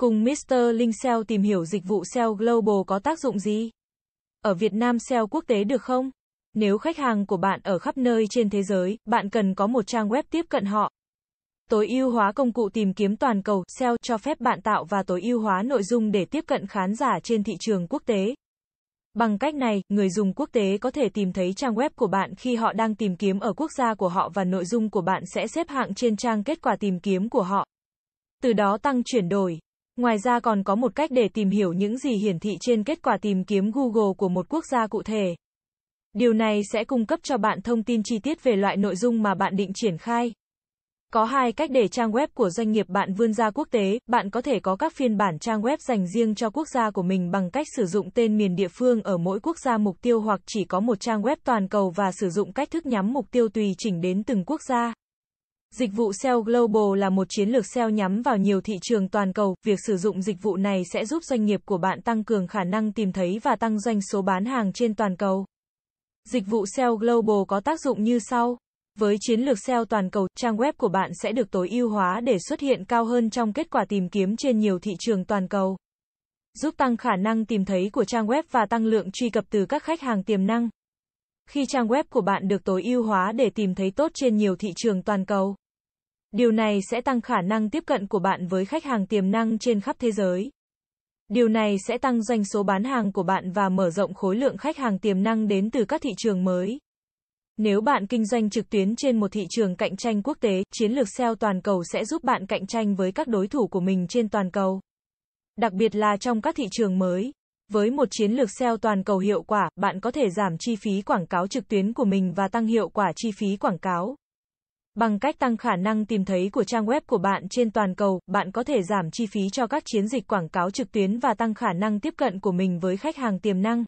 Cùng Mr. Linh SEO tìm hiểu dịch vụ SEO Global có tác dụng gì? Ở Việt Nam SEO quốc tế được không? Nếu khách hàng của bạn ở khắp nơi trên thế giới, bạn cần có một trang web tiếp cận họ. Tối ưu hóa công cụ tìm kiếm toàn cầu SEO cho phép bạn tạo và tối ưu hóa nội dung để tiếp cận khán giả trên thị trường quốc tế. Bằng cách này, người dùng quốc tế có thể tìm thấy trang web của bạn khi họ đang tìm kiếm ở quốc gia của họ và nội dung của bạn sẽ xếp hạng trên trang kết quả tìm kiếm của họ. Từ đó tăng chuyển đổi. Ngoài ra còn có một cách để tìm hiểu những gì hiển thị trên kết quả tìm kiếm Google của một quốc gia cụ thể. Điều này sẽ cung cấp cho bạn thông tin chi tiết về loại nội dung mà bạn định triển khai. Có hai cách để trang web của doanh nghiệp bạn vươn ra quốc tế, bạn có thể có các phiên bản trang web dành riêng cho quốc gia của mình bằng cách sử dụng tên miền địa phương ở mỗi quốc gia mục tiêu hoặc chỉ có một trang web toàn cầu và sử dụng cách thức nhắm mục tiêu tùy chỉnh đến từng quốc gia. Dịch vụ SEO Global là một chiến lược SEO nhắm vào nhiều thị trường toàn cầu. Việc sử dụng dịch vụ này sẽ giúp doanh nghiệp của bạn tăng cường khả năng tìm thấy và tăng doanh số bán hàng trên toàn cầu. Dịch vụ SEO Global có tác dụng như sau. Với chiến lược SEO toàn cầu, trang web của bạn sẽ được tối ưu hóa để xuất hiện cao hơn trong kết quả tìm kiếm trên nhiều thị trường toàn cầu. Giúp tăng khả năng tìm thấy của trang web và tăng lượng truy cập từ các khách hàng tiềm năng. Khi trang web của bạn được tối ưu hóa để tìm thấy tốt trên nhiều thị trường toàn cầu, điều này sẽ tăng khả năng tiếp cận của bạn với khách hàng tiềm năng trên khắp thế giới. Điều này sẽ tăng doanh số bán hàng của bạn và mở rộng khối lượng khách hàng tiềm năng đến từ các thị trường mới. Nếu bạn kinh doanh trực tuyến trên một thị trường cạnh tranh quốc tế, chiến lược SEO toàn cầu sẽ giúp bạn cạnh tranh với các đối thủ của mình trên toàn cầu. Đặc biệt là trong các thị trường mới. Với một chiến lược SEO toàn cầu hiệu quả, bạn có thể giảm chi phí quảng cáo trực tuyến của mình và tăng hiệu quả chi phí quảng cáo. Bằng cách tăng khả năng tìm thấy của trang web của bạn trên toàn cầu, bạn có thể giảm chi phí cho các chiến dịch quảng cáo trực tuyến và tăng khả năng tiếp cận của mình với khách hàng tiềm năng.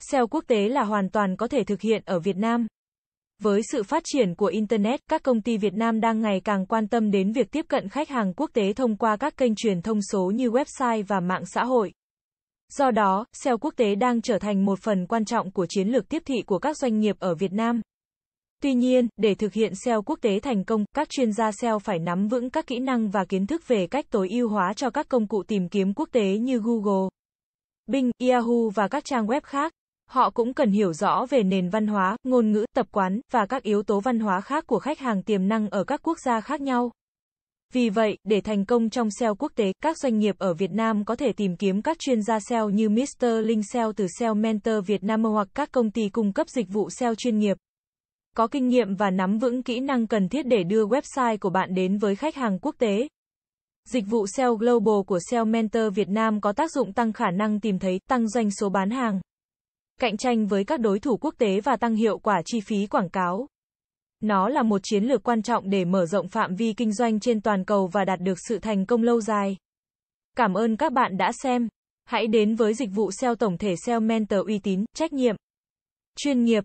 SEO quốc tế là hoàn toàn có thể thực hiện ở Việt Nam. Với sự phát triển của Internet, các công ty Việt Nam đang ngày càng quan tâm đến việc tiếp cận khách hàng quốc tế thông qua các kênh truyền thông số như website và mạng xã hội. Do đó, SEO quốc tế đang trở thành một phần quan trọng của chiến lược tiếp thị của các doanh nghiệp ở Việt Nam. Tuy nhiên, để thực hiện SEO quốc tế thành công, các chuyên gia SEO phải nắm vững các kỹ năng và kiến thức về cách tối ưu hóa cho các công cụ tìm kiếm quốc tế như Google, Bing, Yahoo và các trang web khác. Họ cũng cần hiểu rõ về nền văn hóa, ngôn ngữ, tập quán và các yếu tố văn hóa khác của khách hàng tiềm năng ở các quốc gia khác nhau. Vì vậy, để thành công trong SEO quốc tế, các doanh nghiệp ở Việt Nam có thể tìm kiếm các chuyên gia SEO như Mr. Linh SEO từ SEO Mentor Việt Nam hoặc các công ty cung cấp dịch vụ SEO chuyên nghiệp. Có kinh nghiệm và nắm vững kỹ năng cần thiết để đưa website của bạn đến với khách hàng quốc tế. Dịch vụ SEO Global của SEO Mentor Việt Nam có tác dụng tăng khả năng tìm thấy, tăng doanh số bán hàng cạnh tranh với các đối thủ quốc tế và tăng hiệu quả chi phí quảng cáo. Nó là một chiến lược quan trọng để mở rộng phạm vi kinh doanh trên toàn cầu và đạt được sự thành công lâu dài. Cảm ơn các bạn đã xem. Hãy đến với dịch vụ SEO tổng thể SEO Mentor uy tín, trách nhiệm, chuyên nghiệp.